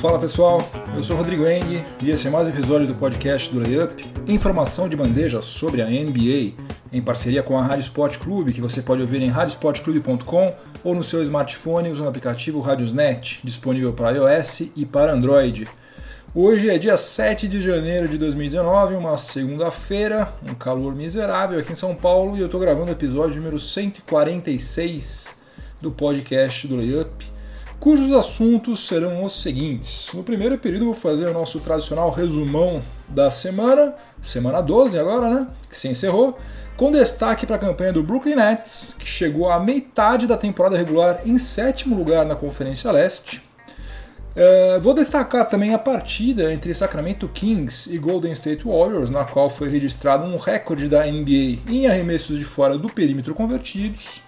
Fala pessoal, eu sou Rodrigo Eng e esse é mais um episódio do podcast do Layup, informação de bandeja sobre a NBA, em parceria com a Rádio Sport Clube, que você pode ouvir em radiosportclube.com ou no seu smartphone usando o aplicativo Radiosnet, disponível para iOS e para Android. Hoje é dia 7 de janeiro de 2019, uma segunda-feira, um calor miserável aqui em São Paulo e eu estou gravando o episódio número 146 do podcast do Layup cujos assuntos serão os seguintes. No primeiro período, vou fazer o nosso tradicional resumão da semana, semana 12 agora, né? Que se encerrou, com destaque para a campanha do Brooklyn Nets, que chegou à metade da temporada regular em sétimo lugar na Conferência Leste. Uh, vou destacar também a partida entre Sacramento Kings e Golden State Warriors, na qual foi registrado um recorde da NBA em arremessos de fora do perímetro convertidos.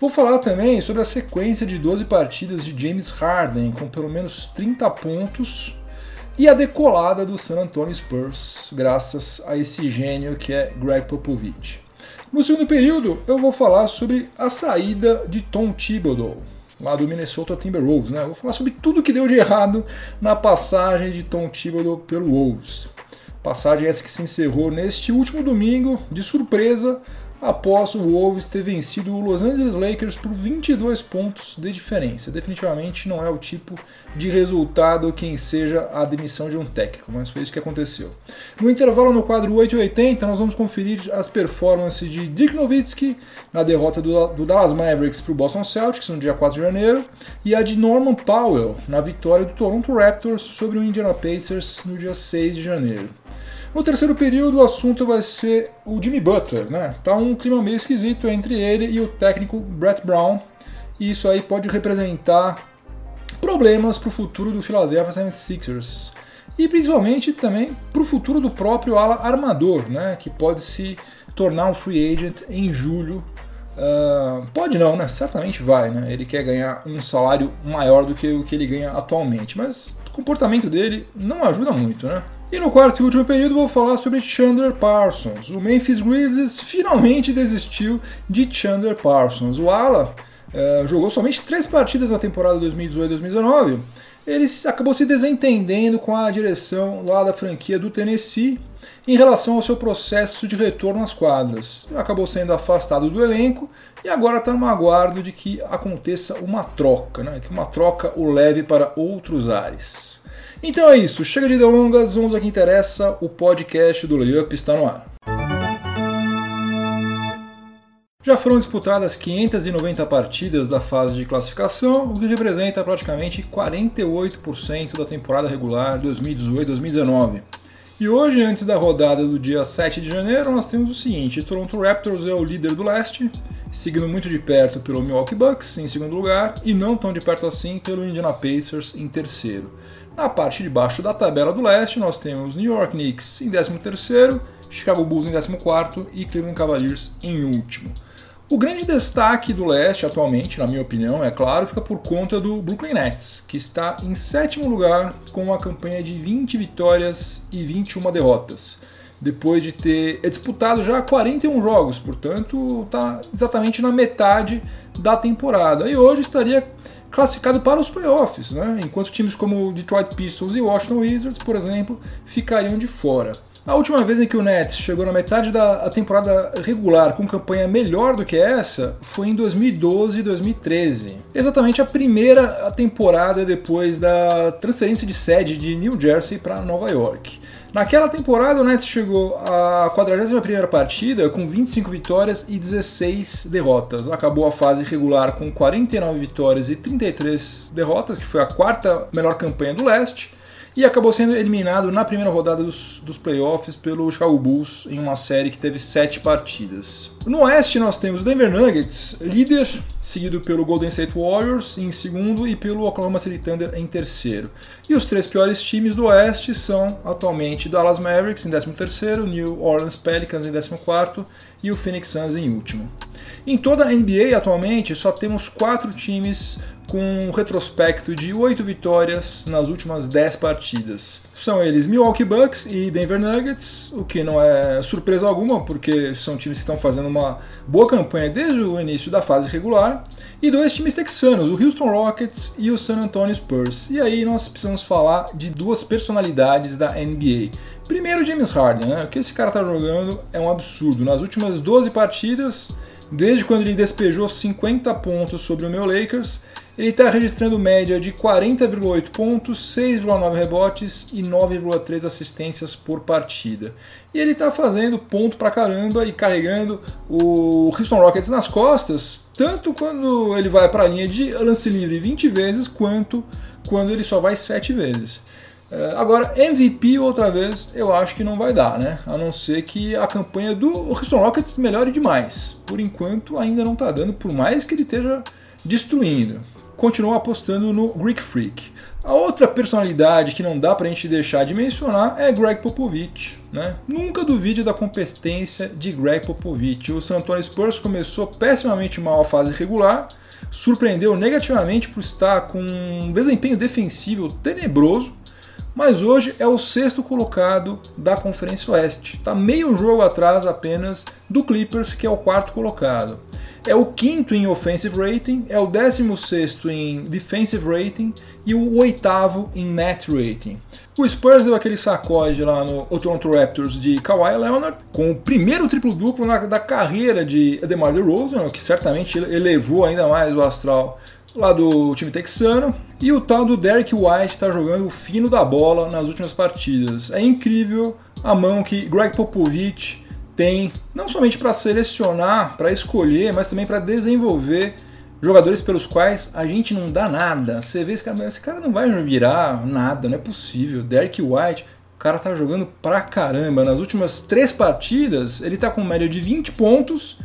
Vou falar também sobre a sequência de 12 partidas de James Harden, com pelo menos 30 pontos, e a decolada do San Antonio Spurs, graças a esse gênio que é Greg Popovich. No segundo período, eu vou falar sobre a saída de Tom Thibodeau, lá do Minnesota Timberwolves. Né? vou falar sobre tudo que deu de errado na passagem de Tom Thibodeau pelo Wolves. Passagem essa que se encerrou neste último domingo, de surpresa, após o Wolves ter vencido o Los Angeles Lakers por 22 pontos de diferença. Definitivamente não é o tipo de resultado que enseja a demissão de um técnico, mas foi isso que aconteceu. No intervalo no quadro 880, nós vamos conferir as performances de Dirk Nowitzki na derrota do, do Dallas Mavericks para o Boston Celtics no dia 4 de janeiro e a de Norman Powell na vitória do Toronto Raptors sobre o Indiana Pacers no dia 6 de janeiro. No terceiro período, o assunto vai ser o Jimmy Butler, né? Tá um clima meio esquisito entre ele e o técnico Brett Brown, e isso aí pode representar problemas para o futuro do Philadelphia 76ers. E principalmente também para o futuro do próprio ala armador, né? Que pode se tornar um free agent em julho. Uh, pode não, né? Certamente vai, né? Ele quer ganhar um salário maior do que o que ele ganha atualmente, mas o comportamento dele não ajuda muito, né? E no quarto e último período vou falar sobre Chandler Parsons. O Memphis Grizzlies finalmente desistiu de Chandler Parsons. O ala uh, jogou somente três partidas na temporada 2018-2019. Ele acabou se desentendendo com a direção lá da franquia do Tennessee em relação ao seu processo de retorno às quadras. Acabou sendo afastado do elenco e agora está no aguardo de que aconteça uma troca, né? que uma troca o leve para outros ares. Então é isso, chega de delongas, vamos ao que interessa, o podcast do Layup está no ar. Já foram disputadas 590 partidas da fase de classificação, o que representa praticamente 48% da temporada regular 2018-2019. E hoje, antes da rodada do dia 7 de janeiro, nós temos o seguinte: Toronto Raptors é o líder do leste, seguido muito de perto pelo Milwaukee Bucks em segundo lugar e não tão de perto assim pelo Indiana Pacers em terceiro. Na parte de baixo da tabela do leste, nós temos New York Knicks em 13º, Chicago Bulls em 14º e Cleveland Cavaliers em último. O grande destaque do leste atualmente, na minha opinião, é claro, fica por conta do Brooklyn Nets, que está em sétimo lugar com uma campanha de 20 vitórias e 21 derrotas, depois de ter disputado já 41 jogos, portanto está exatamente na metade da temporada. E hoje estaria classificado para os playoffs, né? enquanto times como Detroit Pistons e Washington Wizards, por exemplo, ficariam de fora. A última vez em que o Nets chegou na metade da temporada regular com campanha melhor do que essa foi em 2012 e 2013. Exatamente a primeira temporada depois da transferência de sede de New Jersey para Nova York. Naquela temporada, o Nets chegou à 41ª partida com 25 vitórias e 16 derrotas. Acabou a fase regular com 49 vitórias e 33 derrotas, que foi a quarta melhor campanha do leste e acabou sendo eliminado na primeira rodada dos, dos playoffs pelo Chicago Bulls em uma série que teve sete partidas. No oeste nós temos o Denver Nuggets, líder, seguido pelo Golden State Warriors em segundo e pelo Oklahoma City Thunder em terceiro. E os três piores times do oeste são atualmente Dallas Mavericks em 13º, New Orleans Pelicans em 14º e o Phoenix Suns em último. Em toda a NBA atualmente só temos quatro times com um retrospecto de 8 vitórias nas últimas 10 partidas. São eles Milwaukee Bucks e Denver Nuggets, o que não é surpresa alguma, porque são times que estão fazendo uma boa campanha desde o início da fase regular, e dois times texanos, o Houston Rockets e o San Antonio Spurs. E aí nós precisamos falar de duas personalidades da NBA. Primeiro, James Harden, né? o que esse cara está jogando é um absurdo. Nas últimas 12 partidas, desde quando ele despejou 50 pontos sobre o meu Lakers, ele está registrando média de 40,8 pontos, 6,9 rebotes e 9,3 assistências por partida. E ele está fazendo ponto pra caramba e carregando o Houston Rockets nas costas, tanto quando ele vai para a linha de lance livre 20 vezes, quanto quando ele só vai 7 vezes. É, agora, MVP outra vez eu acho que não vai dar, né? A não ser que a campanha do Houston Rockets melhore demais. Por enquanto ainda não está dando, por mais que ele esteja destruindo continuou apostando no Greek Freak. A outra personalidade que não dá pra gente deixar de mencionar é Greg Popovich. Né? Nunca duvide da competência de Greg Popovich. O San Antonio Spurs começou pessimamente mal a fase regular, surpreendeu negativamente por estar com um desempenho defensivo tenebroso, mas hoje é o sexto colocado da Conferência Oeste. Está meio jogo atrás apenas do Clippers, que é o quarto colocado é o quinto em offensive rating, é o décimo sexto em defensive rating e o oitavo em net rating. O Spurs deu aquele sacode lá no Toronto Raptors de Kawhi Leonard, com o primeiro triplo-duplo da carreira de DeMar DeRozan, que certamente elevou ainda mais o astral lá do time texano. E o tal do Derek White está jogando o fino da bola nas últimas partidas. É incrível a mão que Greg Popovich tem, não somente para selecionar, para escolher, mas também para desenvolver jogadores pelos quais a gente não dá nada. Você vê esse cara, esse cara não vai virar nada, não é possível. Derek White, o cara tá jogando pra caramba. Nas últimas três partidas, ele tá com média de 20 pontos,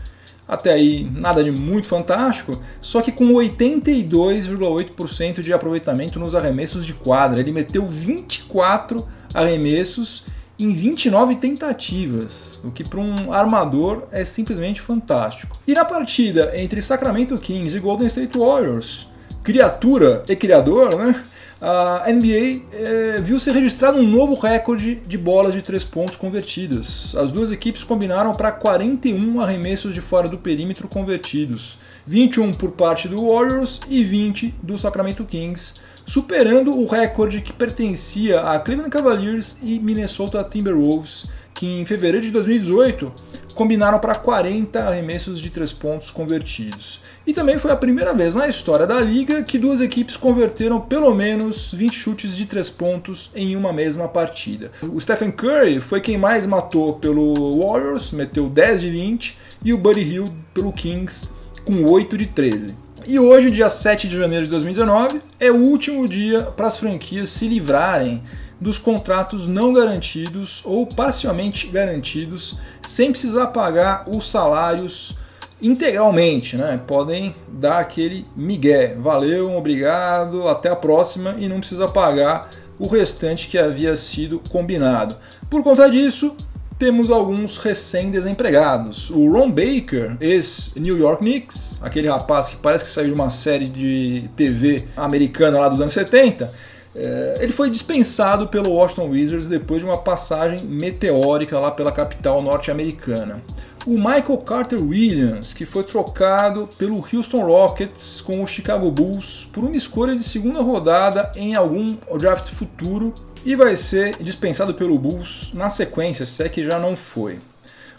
até aí nada de muito fantástico, só que com 82,8% de aproveitamento nos arremessos de quadra. Ele meteu 24 arremessos em 29 tentativas, o que para um armador é simplesmente fantástico. E na partida entre Sacramento Kings e Golden State Warriors, criatura e criador, né? A NBA é, viu ser registrado um novo recorde de bolas de três pontos convertidas. As duas equipes combinaram para 41 arremessos de fora do perímetro convertidos, 21 por parte do Warriors e 20 do Sacramento Kings superando o recorde que pertencia a Cleveland Cavaliers e Minnesota Timberwolves, que em fevereiro de 2018 combinaram para 40 arremessos de três pontos convertidos. E também foi a primeira vez na história da liga que duas equipes converteram pelo menos 20 chutes de três pontos em uma mesma partida. O Stephen Curry foi quem mais matou pelo Warriors, meteu 10 de 20, e o Buddy Hill pelo Kings com 8 de 13. E hoje, dia 7 de janeiro de 2019, é o último dia para as franquias se livrarem dos contratos não garantidos ou parcialmente garantidos, sem precisar pagar os salários integralmente, né? Podem dar aquele migué, valeu, obrigado, até a próxima e não precisa pagar o restante que havia sido combinado. Por conta disso, temos alguns recém-desempregados. O Ron Baker, ex-New York Knicks, aquele rapaz que parece que saiu de uma série de TV americana lá dos anos 70, é, ele foi dispensado pelo Washington Wizards depois de uma passagem meteórica lá pela capital norte-americana. O Michael Carter Williams, que foi trocado pelo Houston Rockets com o Chicago Bulls por uma escolha de segunda rodada em algum draft futuro e vai ser dispensado pelo Bulls na sequência, se é que já não foi.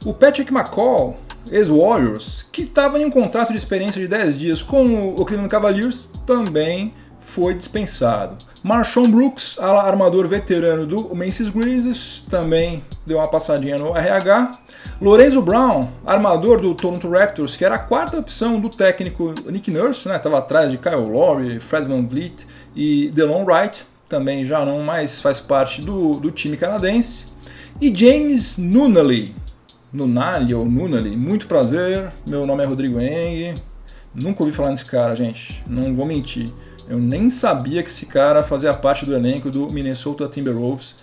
O Patrick McCall, ex-Warriors, que estava em um contrato de experiência de 10 dias com o Cleveland Cavaliers, também foi dispensado. Marshawn Brooks, armador veterano do Memphis Grizzlies, também deu uma passadinha no RH. Lorenzo Brown, armador do Toronto Raptors, que era a quarta opção do técnico Nick Nurse, né? atrás de Kyle Lowry, Fred Van Vliet e Delon Wright, também já não mais faz parte do, do time canadense. E James Nunnally, Nunali ou Nunnally, muito prazer, meu nome é Rodrigo Eng, nunca ouvi falar nesse cara, gente, não vou mentir. Eu nem sabia que esse cara fazia parte do elenco do Minnesota Timberwolves.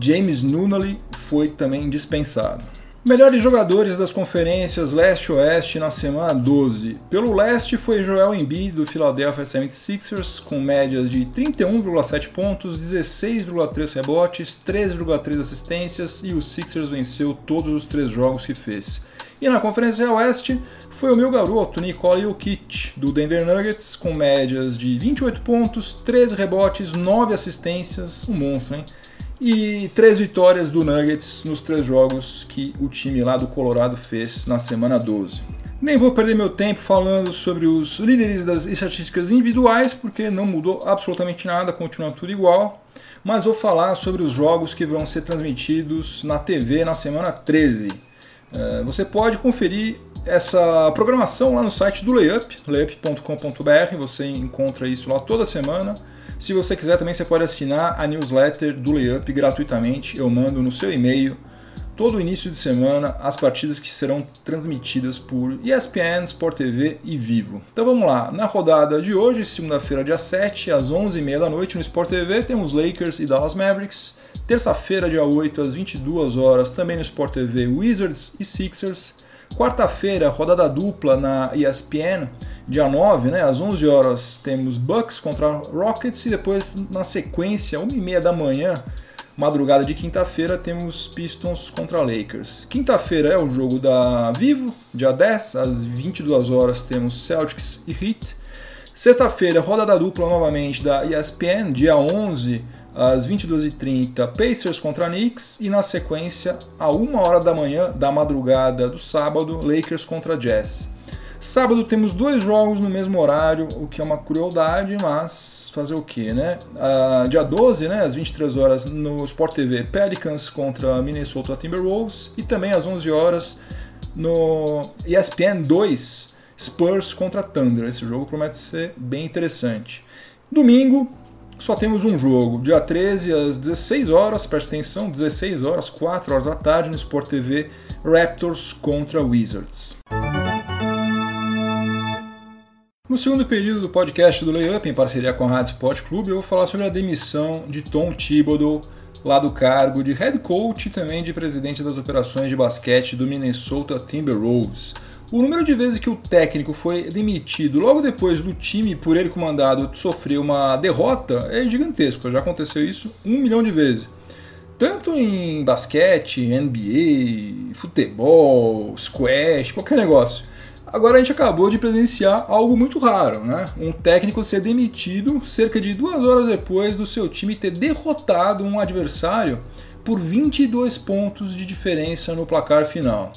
James Nunnally foi também dispensado. Melhores jogadores das conferências Leste e Oeste na semana 12. Pelo Leste foi Joel Embiid do Philadelphia 76ers com médias de 31,7 pontos, 16,3 rebotes, 13,3 assistências e o Sixers venceu todos os três jogos que fez. E na Conferência Oeste foi o meu garoto Nikola Jokic do Denver Nuggets com médias de 28 pontos, 13 rebotes, 9 assistências, um monstro, hein? e três vitórias do Nuggets nos três jogos que o time lá do Colorado fez na semana 12. Nem vou perder meu tempo falando sobre os líderes das estatísticas individuais, porque não mudou absolutamente nada, continua tudo igual. Mas vou falar sobre os jogos que vão ser transmitidos na TV na semana 13. É, você pode conferir essa programação lá no site do Layup, layup.com.br, você encontra isso lá toda semana. Se você quiser também você pode assinar a newsletter do Layup gratuitamente. Eu mando no seu e-mail todo início de semana as partidas que serão transmitidas por ESPN, Sport TV e Vivo. Então vamos lá, na rodada de hoje, segunda-feira, dia 7, às 11h30 da noite no Sport TV, temos Lakers e Dallas Mavericks. Terça-feira, dia 8, às 22 horas, também no Sport TV, Wizards e Sixers. Quarta-feira, rodada dupla na ESPN, dia 9, né, às 11 horas, temos Bucks contra Rockets e depois, na sequência, 1h30 da manhã, madrugada de quinta-feira, temos Pistons contra Lakers. Quinta-feira é o jogo da Vivo, dia 10, às 22 horas, temos Celtics e Heat. Sexta-feira, rodada dupla novamente da ESPN, dia 11, às 22h30, Pacers contra Knicks e na sequência, a 1 hora da manhã da madrugada do sábado, Lakers contra Jazz. Sábado temos dois jogos no mesmo horário, o que é uma crueldade, mas fazer o que, né? Uh, dia 12, né, às 23 horas, no Sport TV, Pelicans contra Minnesota Timberwolves e também às 11 horas no ESPN 2, Spurs contra Thunder. Esse jogo promete ser bem interessante. Domingo, só temos um jogo, dia 13 às 16 horas, preste atenção, 16 horas, 4 horas da tarde no Sport TV, Raptors contra Wizards. No segundo período do podcast do Layup, em parceria com a Rádio Sport Clube, eu vou falar sobre a demissão de Tom Thibodeau, lá do cargo de head coach e também de presidente das operações de basquete do Minnesota Timberwolves. O número de vezes que o técnico foi demitido logo depois do time por ele comandado sofrer uma derrota é gigantesco. Já aconteceu isso um milhão de vezes. Tanto em basquete, NBA, futebol, squash, qualquer negócio. Agora a gente acabou de presenciar algo muito raro, né? Um técnico ser demitido cerca de duas horas depois do seu time ter derrotado um adversário por 22 pontos de diferença no placar final.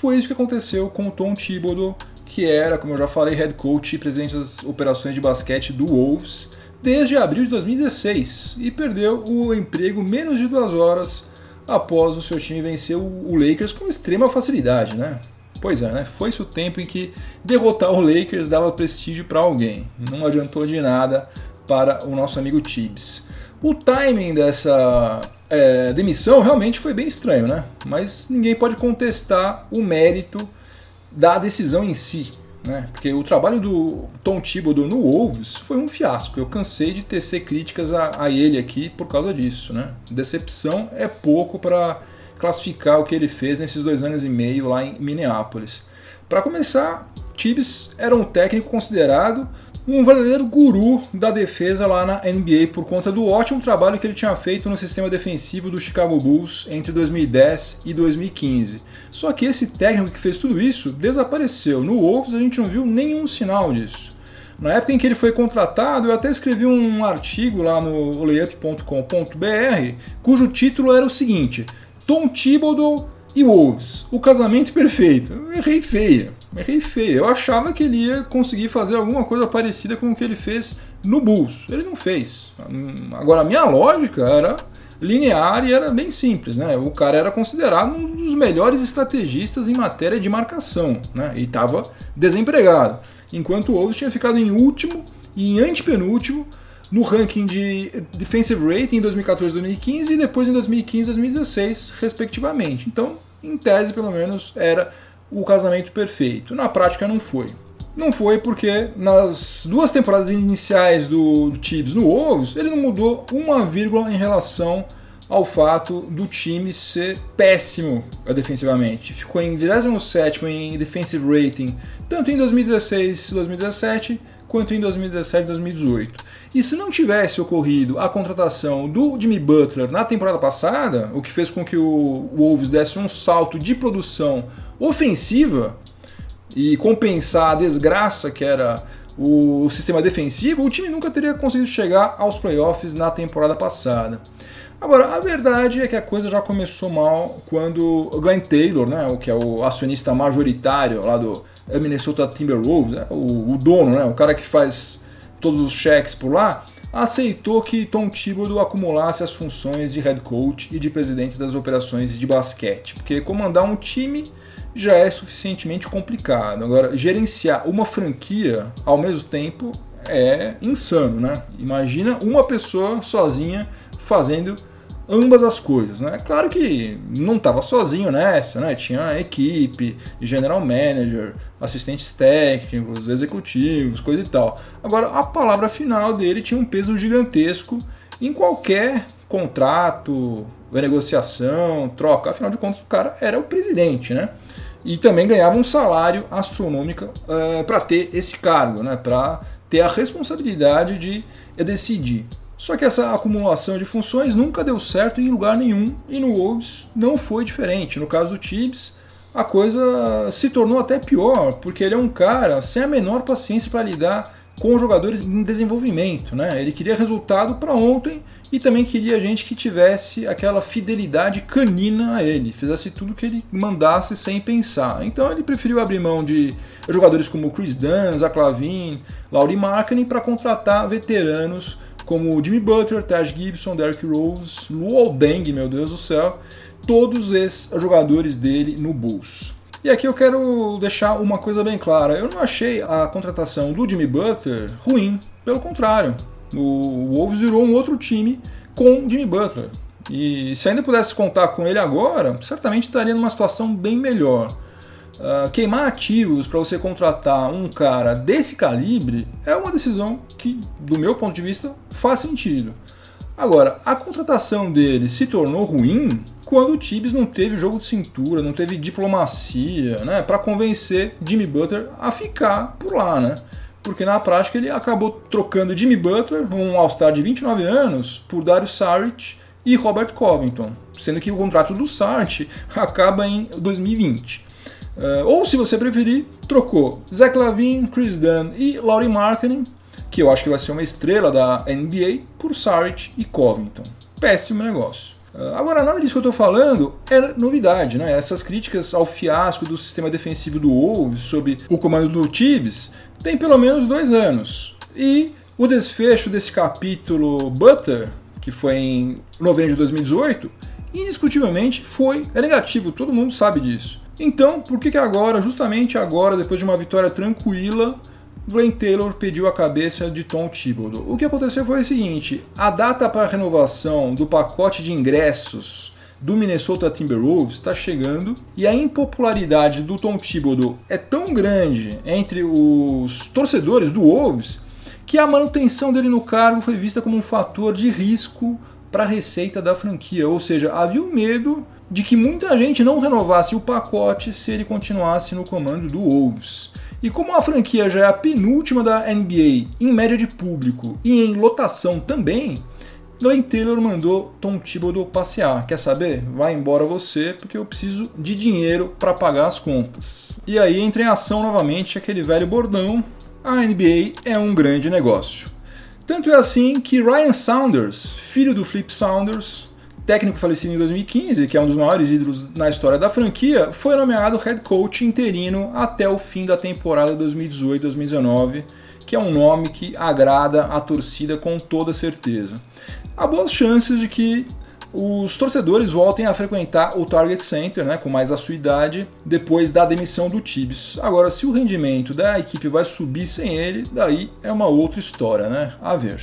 Foi isso que aconteceu com o Tom Thibodeau, que era, como eu já falei, head coach e presidente das operações de basquete do Wolves desde abril de 2016 e perdeu o emprego menos de duas horas após o seu time vencer o Lakers com extrema facilidade, né? Pois é, né? Foi isso o tempo em que derrotar o Lakers dava prestígio para alguém. Não adiantou de nada para o nosso amigo Tibbs. O timing dessa é, demissão realmente foi bem estranho, né? Mas ninguém pode contestar o mérito da decisão em si, né? Porque o trabalho do Tom Thibodeau no Wolves foi um fiasco. Eu cansei de tecer críticas a, a ele aqui por causa disso, né? Decepção é pouco para classificar o que ele fez nesses dois anos e meio lá em Minneapolis. Para começar, Tibbs era um técnico considerado um verdadeiro guru da defesa lá na NBA por conta do ótimo trabalho que ele tinha feito no sistema defensivo do Chicago Bulls entre 2010 e 2015. Só que esse técnico que fez tudo isso desapareceu. No Wolves a gente não viu nenhum sinal disso. Na época em que ele foi contratado, eu até escrevi um artigo lá no layup.com.br, cujo título era o seguinte: Tom Thibodeau e Wolves, o casamento perfeito. Errei feia errei feio. Eu achava que ele ia conseguir fazer alguma coisa parecida com o que ele fez no Bulls. Ele não fez. Agora, a minha lógica era linear e era bem simples, né? O cara era considerado um dos melhores estrategistas em matéria de marcação, né? E estava desempregado. Enquanto o Wolves tinha ficado em último e em antepenúltimo no ranking de defensive rating em 2014 2015 e depois em 2015 e 2016, respectivamente. Então, em tese, pelo menos, era o casamento perfeito. Na prática não foi. Não foi porque nas duas temporadas iniciais do, do Tibbs no Wolves, ele não mudou uma vírgula em relação ao fato do time ser péssimo defensivamente. Ficou em 27 em defensive rating, tanto em 2016 e 2017 quanto em 2017 e 2018. E se não tivesse ocorrido a contratação do Jimmy Butler na temporada passada, o que fez com que o Wolves desse um salto de produção ofensiva e compensar a desgraça que era o sistema defensivo, o time nunca teria conseguido chegar aos playoffs na temporada passada. Agora, a verdade é que a coisa já começou mal quando o Glenn Taylor, né, o que é o acionista majoritário lá do Minnesota Timberwolves, né, o, o dono, né, o cara que faz todos os cheques por lá, aceitou que Tom Thibodeau acumulasse as funções de head coach e de presidente das operações de basquete, porque comandar um time já é suficientemente complicado. Agora, gerenciar uma franquia ao mesmo tempo é insano, né? Imagina uma pessoa sozinha fazendo ambas as coisas, né? Claro que não estava sozinho nessa, né? Tinha equipe, general manager, assistentes técnicos, executivos, coisa e tal. Agora, a palavra final dele tinha um peso gigantesco em qualquer contrato, negociação, troca. Afinal de contas, o cara era o presidente, né? E também ganhava um salário astronômico uh, eh, para ter esse cargo, né? Para ter a responsabilidade de decidir. Só que essa acumulação de funções nunca deu certo em lugar nenhum e no Wolves não foi diferente. No caso do Tibbs, a coisa se tornou até pior, porque ele é um cara sem a menor paciência para lidar com jogadores em desenvolvimento, né? Ele queria resultado para ontem e também queria gente que tivesse aquela fidelidade canina a ele, fizesse tudo que ele mandasse sem pensar. Então ele preferiu abrir mão de jogadores como Chris Dunn, Zach Lavin, Laurie Marketing para contratar veteranos como Jimmy Butler, Taj Gibson, Derrick Rose, Luol Deng, meu Deus do céu, todos esses jogadores dele no Bulls. E aqui eu quero deixar uma coisa bem clara. Eu não achei a contratação do Jimmy Butler ruim, pelo contrário. O Wolves virou um outro time com Jimmy Butler. E se ainda pudesse contar com ele agora, certamente estaria numa situação bem melhor. Uh, queimar ativos para você contratar um cara desse calibre é uma decisão que, do meu ponto de vista, faz sentido. Agora, a contratação dele se tornou ruim quando o Tibbs não teve jogo de cintura, não teve diplomacia, né, para convencer Jimmy Butler a ficar por lá, né? Porque na prática ele acabou trocando Jimmy Butler, um All-Star de 29 anos, por Dario Saric e Robert Covington, sendo que o contrato do Saric acaba em 2020. Uh, ou, se você preferir, trocou Zach Lavin, Chris Dunn e Laurie Marketing, que eu acho que vai ser uma estrela da NBA, por Saric e Covington. Péssimo negócio. Uh, agora, nada disso que eu estou falando é novidade, né? Essas críticas ao fiasco do sistema defensivo do Wolves sob o comando do Tibbs tem pelo menos dois anos. E o desfecho desse capítulo Butter, que foi em novembro de 2018, indiscutivelmente foi negativo, todo mundo sabe disso. Então, por que, que agora, justamente agora, depois de uma vitória tranquila, Glenn Taylor pediu a cabeça de Tom Thibodeau? O que aconteceu foi o seguinte: a data para a renovação do pacote de ingressos do Minnesota Timberwolves está chegando e a impopularidade do Tom Thibodeau é tão grande entre os torcedores do Wolves que a manutenção dele no cargo foi vista como um fator de risco para a receita da franquia, ou seja, havia o medo de que muita gente não renovasse o pacote se ele continuasse no comando do Wolves. E como a franquia já é a penúltima da NBA em média de público e em lotação também, Glenn Taylor mandou Tom Thibodeau passear. Quer saber? Vai embora você, porque eu preciso de dinheiro para pagar as contas. E aí entra em ação novamente aquele velho bordão: a NBA é um grande negócio. Tanto é assim que Ryan Saunders, filho do Flip Saunders, técnico falecido em 2015, que é um dos maiores ídolos na história da franquia, foi nomeado head coach interino até o fim da temporada 2018-2019, que é um nome que agrada a torcida com toda certeza. Há boas chances de que os torcedores voltem a frequentar o Target Center né, com mais assiduidade depois da demissão do Tibbs. Agora, se o rendimento da equipe vai subir sem ele, daí é uma outra história, né? A ver.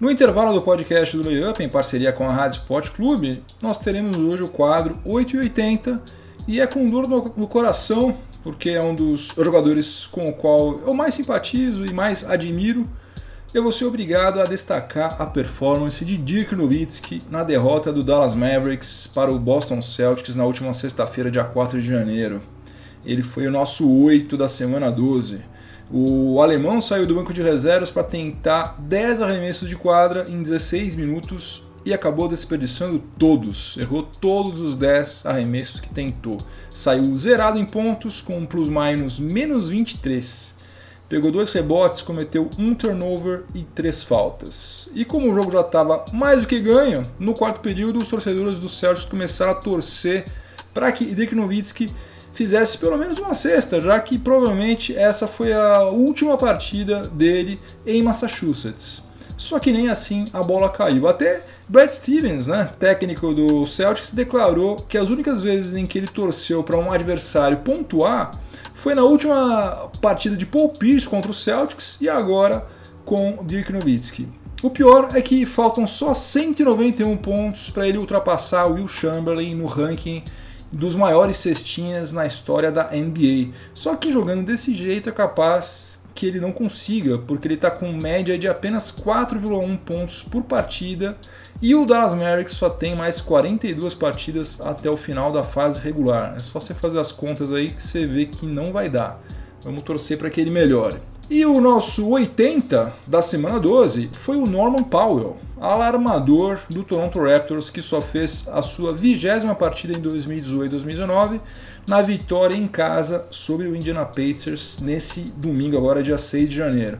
No intervalo do podcast do Layup, em parceria com a Rádio Sport Clube, nós teremos hoje o quadro 880 e é com dor no coração, porque é um dos jogadores com o qual eu mais simpatizo e mais admiro, eu vou ser obrigado a destacar a performance de Dirk Nowitzki na derrota do Dallas Mavericks para o Boston Celtics na última sexta-feira, dia 4 de janeiro. Ele foi o nosso 8 da semana 12. O alemão saiu do banco de reservas para tentar 10 arremessos de quadra em 16 minutos e acabou desperdiçando todos. Errou todos os 10 arremessos que tentou. Saiu zerado em pontos com um plus-minus menos 23 pegou dois rebotes, cometeu um turnover e três faltas. E como o jogo já estava mais do que ganho, no quarto período os torcedores do Celtics começaram a torcer para que Dirk Nowitzki fizesse pelo menos uma cesta, já que provavelmente essa foi a última partida dele em Massachusetts. Só que nem assim a bola caiu. Até Brad Stevens, né, técnico do Celtics, declarou que as únicas vezes em que ele torceu para um adversário pontuar foi na última partida de Paul Pierce contra o Celtics e agora com Dirk Nowitzki. O pior é que faltam só 191 pontos para ele ultrapassar Will Chamberlain no ranking dos maiores cestinhas na história da NBA. Só que jogando desse jeito é capaz que ele não consiga, porque ele está com média de apenas 4,1 pontos por partida e o Dallas Mavericks só tem mais 42 partidas até o final da fase regular. É só você fazer as contas aí que você vê que não vai dar. Vamos torcer para que ele melhore. E o nosso 80 da semana 12 foi o Norman Powell, alarmador do Toronto Raptors, que só fez a sua vigésima partida em 2018-2019 na vitória em casa sobre o Indiana Pacers nesse domingo, agora dia 6 de janeiro.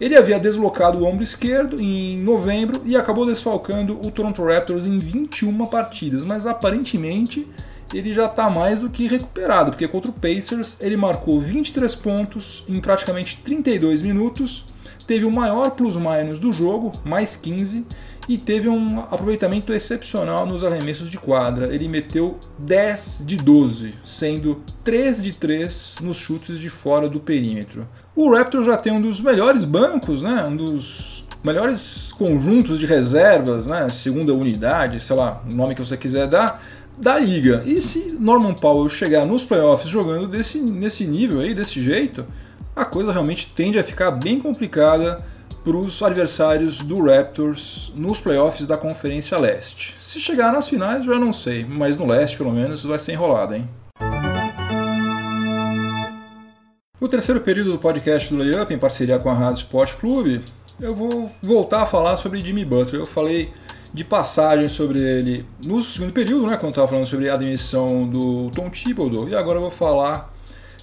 Ele havia deslocado o ombro esquerdo em novembro e acabou desfalcando o Toronto Raptors em 21 partidas, mas aparentemente ele já está mais do que recuperado, porque contra o Pacers ele marcou 23 pontos em praticamente 32 minutos, teve o maior plus-minus do jogo, mais 15, e teve um aproveitamento excepcional nos arremessos de quadra. Ele meteu 10 de 12, sendo 3 de 3 nos chutes de fora do perímetro. O Raptors já tem um dos melhores bancos, né? um dos melhores conjuntos de reservas, né? segunda unidade, sei lá, o nome que você quiser dar, da liga. E se Norman Powell chegar nos playoffs jogando desse, nesse nível aí, desse jeito, a coisa realmente tende a ficar bem complicada para os adversários do Raptors nos playoffs da Conferência Leste. Se chegar nas finais, já não sei, mas no leste, pelo menos, vai ser enrolado, hein? No terceiro período do podcast do Layup, em parceria com a Rádio Sport Clube, eu vou voltar a falar sobre Jimmy Butler. Eu falei de passagem sobre ele no segundo período, né, quando estava falando sobre a admissão do Tom Thibodeau, e agora eu vou falar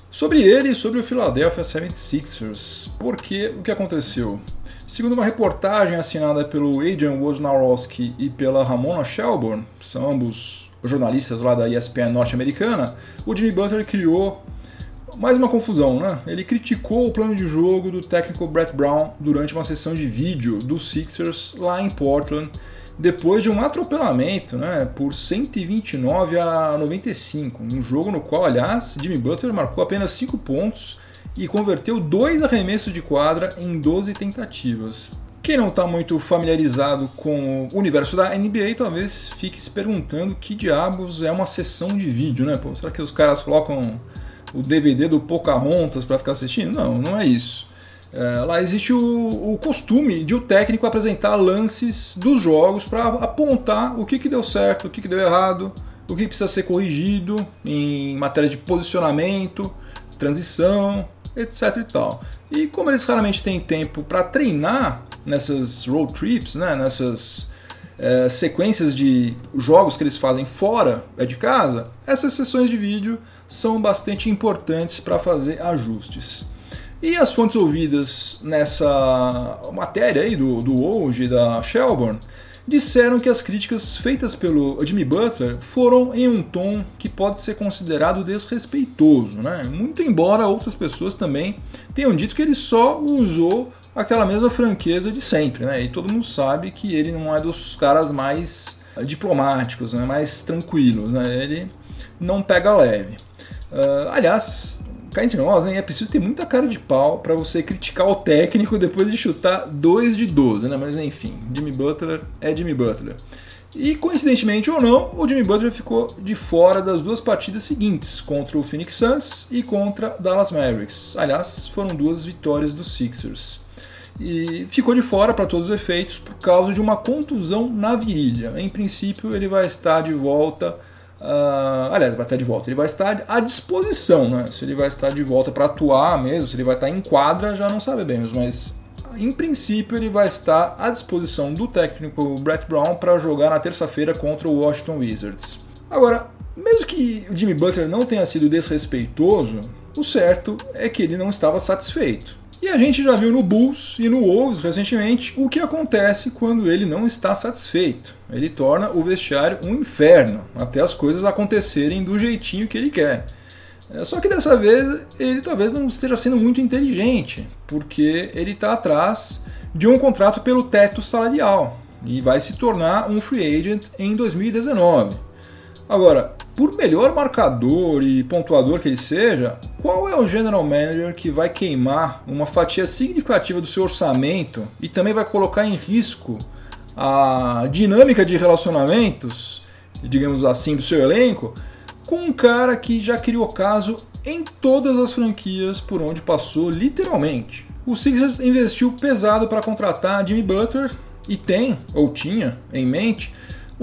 sobre ele e sobre o Philadelphia 76ers. Porque o que aconteceu? Segundo uma reportagem assinada pelo Adrian Wojnarowski e pela Ramona Shelburne, são ambos jornalistas lá da ESPN norte-americana, o Jimmy Butler criou mais uma confusão, né? Ele criticou o plano de jogo do técnico Brett Brown durante uma sessão de vídeo dos Sixers lá em Portland, depois de um atropelamento, né, por 129 a 95, um jogo no qual, aliás, Jimmy Butler marcou apenas 5 pontos e converteu dois arremessos de quadra em 12 tentativas. Quem não está muito familiarizado com o universo da NBA talvez fique se perguntando que diabos é uma sessão de vídeo, né? Pô, será que os caras colocam o DVD do Pocahontas para ficar assistindo? Não, não é isso. É, lá existe o, o, costume de o técnico apresentar lances dos jogos para apontar o que, que deu certo, o que, que deu errado, o que precisa ser corrigido em matéria de posicionamento, transição, etc e tal. E como eles raramente têm tempo para treinar nessas road trips, né, nessas é, sequências de jogos que eles fazem fora é, de casa, essas sessões de vídeo são bastante importantes para fazer ajustes. E as fontes ouvidas nessa matéria aí do, do hoje da Shelburne disseram que as críticas feitas pelo Jimmy Butler foram em um tom que pode ser considerado desrespeitoso, né? Muito embora outras pessoas também tenham dito que ele só usou aquela mesma franqueza de sempre, né? E todo mundo sabe que ele não é dos caras mais diplomáticos, né? mais tranquilos, né? Ele não pega leve. Uh, aliás, cá entre nós, hein, é preciso ter muita cara de pau para você criticar o técnico depois de chutar 2 de 12, né? Mas enfim, Jimmy Butler é Jimmy Butler. E coincidentemente ou não, o Jimmy Butler ficou de fora das duas partidas seguintes, contra o Phoenix Suns e contra Dallas Mavericks. Aliás, foram duas vitórias dos Sixers. e ficou de fora para todos os efeitos por causa de uma contusão na virilha. Em princípio, ele vai estar de volta. Uh, aliás, vai estar de volta. Ele vai estar à disposição, né? Se ele vai estar de volta para atuar mesmo, se ele vai estar em quadra, já não sabemos, mas em princípio ele vai estar à disposição do técnico Brett Brown para jogar na terça-feira contra o Washington Wizards. Agora, mesmo que Jimmy Butler não tenha sido desrespeitoso, o certo é que ele não estava satisfeito. E a gente já viu no Bulls e no Wolves recentemente o que acontece quando ele não está satisfeito. Ele torna o vestiário um inferno, até as coisas acontecerem do jeitinho que ele quer. É, só que dessa vez ele talvez não esteja sendo muito inteligente, porque ele está atrás de um contrato pelo teto salarial e vai se tornar um free agent em 2019. Agora, por melhor marcador e pontuador que ele seja, qual é o general manager que vai queimar uma fatia significativa do seu orçamento e também vai colocar em risco a dinâmica de relacionamentos, digamos assim, do seu elenco, com um cara que já criou caso em todas as franquias por onde passou, literalmente. O Sixers investiu pesado para contratar Jimmy Butler e tem, ou tinha, em mente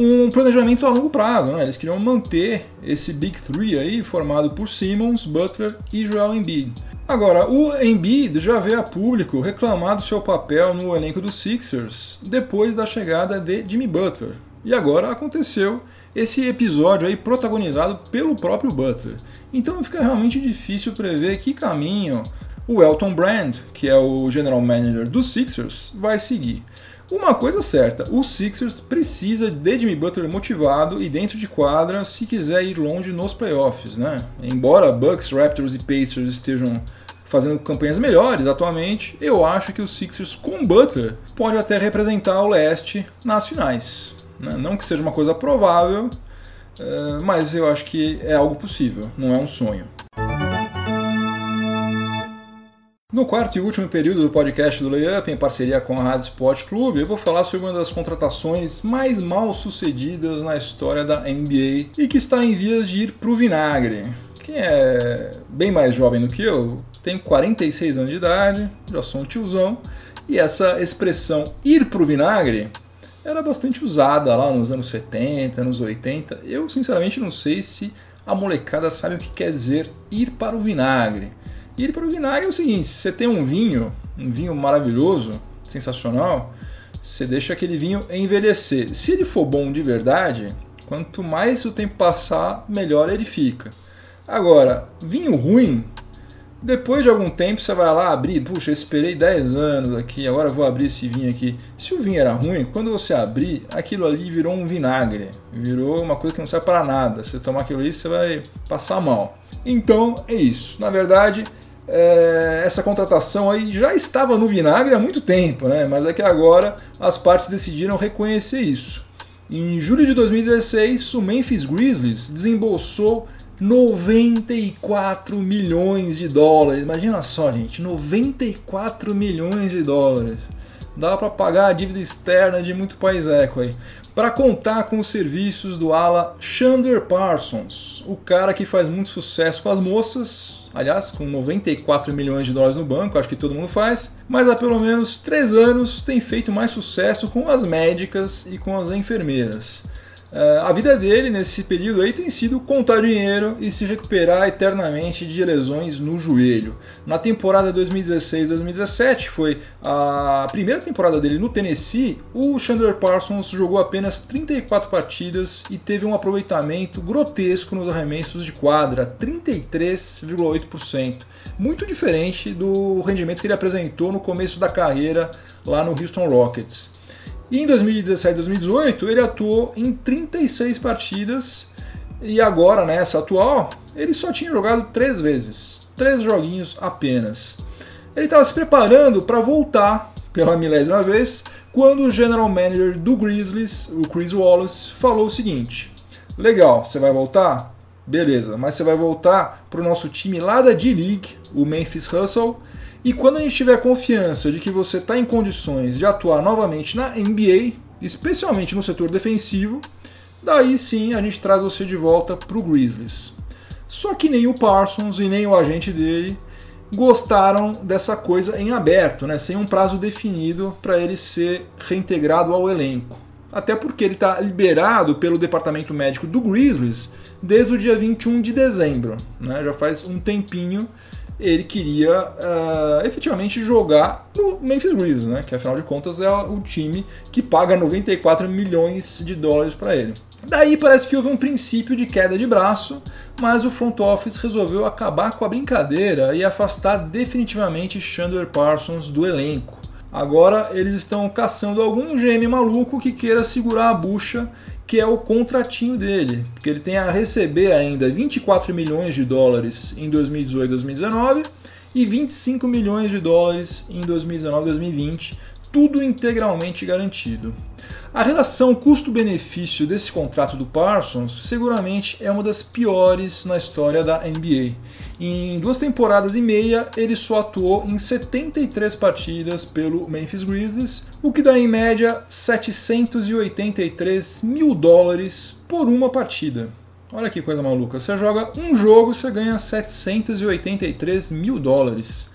um planejamento a longo prazo. Né? Eles queriam manter esse Big Three aí, formado por Simmons, Butler e Joel Embiid. Agora, o Embiid já veio a público reclamar do seu papel no elenco dos Sixers depois da chegada de Jimmy Butler. E agora aconteceu esse episódio aí protagonizado pelo próprio Butler. Então fica realmente difícil prever que caminho o Elton Brand, que é o general manager dos Sixers, vai seguir. Uma coisa certa, o Sixers precisa de Jimmy Butler motivado e dentro de quadra se quiser ir longe nos playoffs, né? Embora Bucks, Raptors e Pacers estejam fazendo campanhas melhores atualmente, eu acho que o Sixers com Butler pode até representar o leste nas finais. Né? Não que seja uma coisa provável, eh, mas eu acho que é algo possível, não é um sonho. No quarto e último período do podcast do Layup, em parceria com a Rádio Sport Clube, eu vou falar sobre uma das contratações mais mal sucedidas na história da NBA e que está em vias de ir para o vinagre. Quem é bem mais jovem do que eu, tem 46 anos de idade, já sou um tiozão, e essa expressão ir para o vinagre era bastante usada lá nos anos 70, anos 80. Eu, sinceramente, não sei se a molecada sabe o que quer dizer ir para o vinagre. Ir para o vinagre é o seguinte: se você tem um vinho, um vinho maravilhoso, sensacional, você deixa aquele vinho envelhecer. Se ele for bom de verdade, quanto mais o tempo passar, melhor ele fica. Agora, vinho ruim, depois de algum tempo você vai lá abrir, puxa, eu esperei 10 anos aqui, agora vou abrir esse vinho aqui. Se o vinho era ruim, quando você abrir, aquilo ali virou um vinagre, virou uma coisa que não serve para nada. Se você tomar aquilo ali, você vai passar mal. Então é isso. Na verdade, é, essa contratação aí já estava no vinagre há muito tempo, né? Mas é que agora as partes decidiram reconhecer isso. Em julho de 2016, o Memphis Grizzlies desembolsou 94 milhões de dólares. Imagina só, gente, 94 milhões de dólares. Dá para pagar a dívida externa de muito país eco aí para contar com os serviços do ala Chandler Parsons, o cara que faz muito sucesso com as moças, aliás, com 94 milhões de dólares no banco, acho que todo mundo faz, mas há pelo menos três anos tem feito mais sucesso com as médicas e com as enfermeiras. Uh, a vida dele nesse período aí tem sido contar dinheiro e se recuperar eternamente de lesões no joelho. Na temporada 2016-2017, foi a primeira temporada dele no Tennessee, o Chandler Parsons jogou apenas 34 partidas e teve um aproveitamento grotesco nos arremessos de quadra, 33,8%. Muito diferente do rendimento que ele apresentou no começo da carreira lá no Houston Rockets. E em 2017 e 2018 ele atuou em 36 partidas e agora nessa atual ele só tinha jogado três vezes, três joguinhos apenas. Ele estava se preparando para voltar pela milésima vez quando o general manager do Grizzlies, o Chris Wallace, falou o seguinte: Legal, você vai voltar? Beleza, mas você vai voltar para o nosso time lá da D-League, o Memphis Hustle, e quando a gente tiver confiança de que você está em condições de atuar novamente na NBA, especialmente no setor defensivo, daí sim a gente traz você de volta para o Grizzlies. Só que nem o Parsons e nem o agente dele gostaram dessa coisa em aberto, né, sem um prazo definido para ele ser reintegrado ao elenco. Até porque ele está liberado pelo departamento médico do Grizzlies desde o dia 21 de dezembro. Né, já faz um tempinho ele queria uh, efetivamente jogar no Memphis Grizzlies, né, que afinal de contas é o time que paga 94 milhões de dólares para ele. Daí parece que houve um princípio de queda de braço, mas o front office resolveu acabar com a brincadeira e afastar definitivamente Chandler Parsons do elenco. Agora eles estão caçando algum GM maluco que queira segurar a bucha, que é o contratinho dele, porque ele tem a receber ainda 24 milhões de dólares em 2018 2019 e 25 milhões de dólares em 2019 2020 tudo integralmente garantido. A relação custo-benefício desse contrato do Parsons seguramente é uma das piores na história da NBA. Em duas temporadas e meia, ele só atuou em 73 partidas pelo Memphis Grizzlies, o que dá em média 783 mil dólares por uma partida. Olha que coisa maluca. Você joga um jogo, você ganha 783 mil dólares.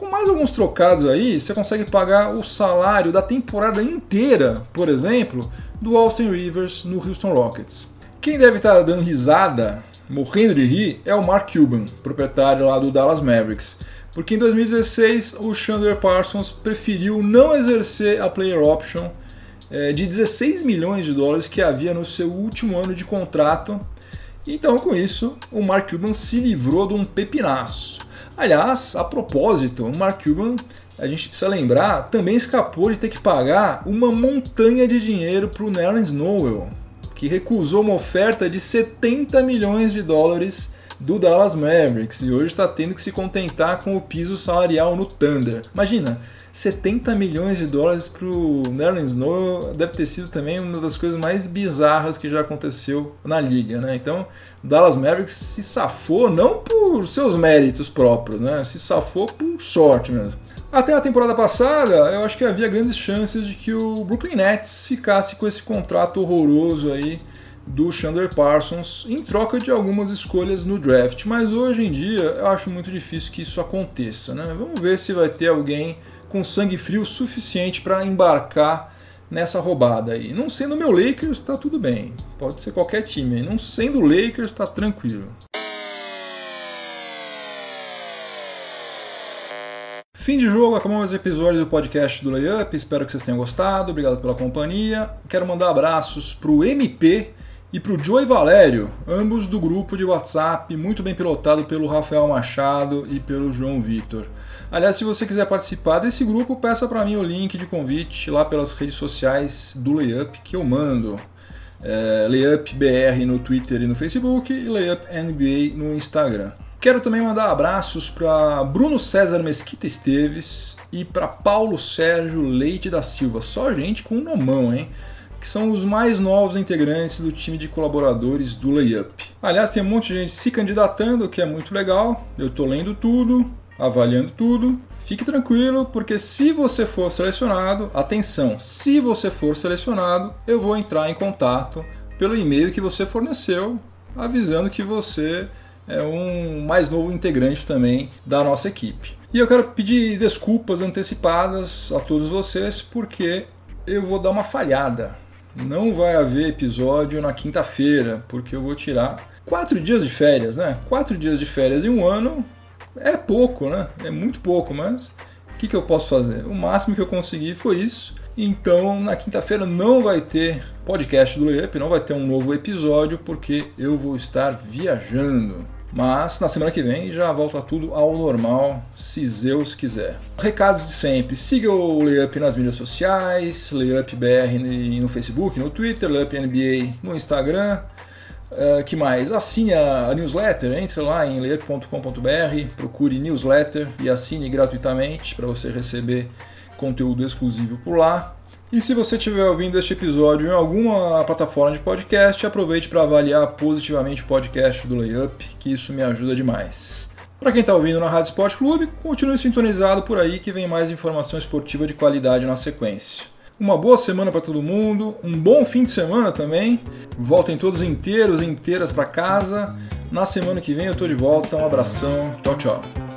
Com mais alguns trocados aí, você consegue pagar o salário da temporada inteira, por exemplo, do Austin Rivers no Houston Rockets. Quem deve estar dando risada, morrendo de rir, é o Mark Cuban, proprietário lá do Dallas Mavericks. Porque em 2016 o Chandler Parsons preferiu não exercer a player option é, de 16 milhões de dólares que havia no seu último ano de contrato. Então, com isso, o Mark Cuban se livrou de um pepinaço. Aliás, a propósito, o Mark Cuban, a gente precisa lembrar, também escapou de ter que pagar uma montanha de dinheiro para o Nerlens Noel, que recusou uma oferta de 70 milhões de dólares do Dallas Mavericks e hoje está tendo que se contentar com o piso salarial no Thunder. Imagina, 70 milhões de dólares para o Nerlens Noel deve ter sido também uma das coisas mais bizarras que já aconteceu na liga, né? Então, Dallas Mavericks se safou não por seus méritos próprios, né? Se safou por sorte mesmo. Até a temporada passada, eu acho que havia grandes chances de que o Brooklyn Nets ficasse com esse contrato horroroso aí do Chandler Parsons em troca de algumas escolhas no draft, mas hoje em dia eu acho muito difícil que isso aconteça, né? Vamos ver se vai ter alguém com sangue frio suficiente para embarcar nessa roubada aí. Não sendo meu Lakers, está tudo bem. Pode ser qualquer time. Não sendo Lakers, está tranquilo. Fim de jogo, acabou mais um episódio do podcast do Layup. Espero que vocês tenham gostado. Obrigado pela companhia. Quero mandar abraços para o MP e para o Joey Valério, ambos do grupo de WhatsApp, muito bem pilotado pelo Rafael Machado e pelo João Vitor. Aliás, se você quiser participar desse grupo, peça para mim o link de convite lá pelas redes sociais do Layup que eu mando. É, no Twitter e no Facebook e Layup NBA no Instagram. Quero também mandar abraços para Bruno César Mesquita Esteves e para Paulo Sérgio Leite da Silva. Só gente com nomão, hein? Que são os mais novos integrantes do time de colaboradores do Layup. Aliás, tem um monte de gente se candidatando, o que é muito legal. Eu estou lendo tudo, avaliando tudo. Fique tranquilo, porque se você for selecionado, atenção, se você for selecionado, eu vou entrar em contato pelo e-mail que você forneceu, avisando que você é um mais novo integrante também da nossa equipe. E eu quero pedir desculpas antecipadas a todos vocês, porque eu vou dar uma falhada não vai haver episódio na quinta-feira, porque eu vou tirar quatro dias de férias, né? Quatro dias de férias em um ano é pouco, né? É muito pouco, mas o que, que eu posso fazer? O máximo que eu consegui foi isso. Então, na quinta-feira não vai ter podcast do Layup, não vai ter um novo episódio, porque eu vou estar viajando. Mas na semana que vem já volta tudo ao normal, se Zeus quiser. Recados de sempre: siga o Layup nas mídias sociais, Layup BR no Facebook, no Twitter, Layup NBA no Instagram. Uh, que mais? Assine a, newsletter, entre lá em layup.com.br, procure newsletter e assine gratuitamente para você receber conteúdo exclusivo por lá. E se você estiver ouvindo este episódio em alguma plataforma de podcast, aproveite para avaliar positivamente o podcast do Layup, que isso me ajuda demais. Para quem está ouvindo na Rádio Esporte Clube, continue sintonizado por aí que vem mais informação esportiva de qualidade na sequência. Uma boa semana para todo mundo, um bom fim de semana também. Voltem todos inteiros inteiras para casa. Na semana que vem eu estou de volta. Um abração. Tchau, tchau.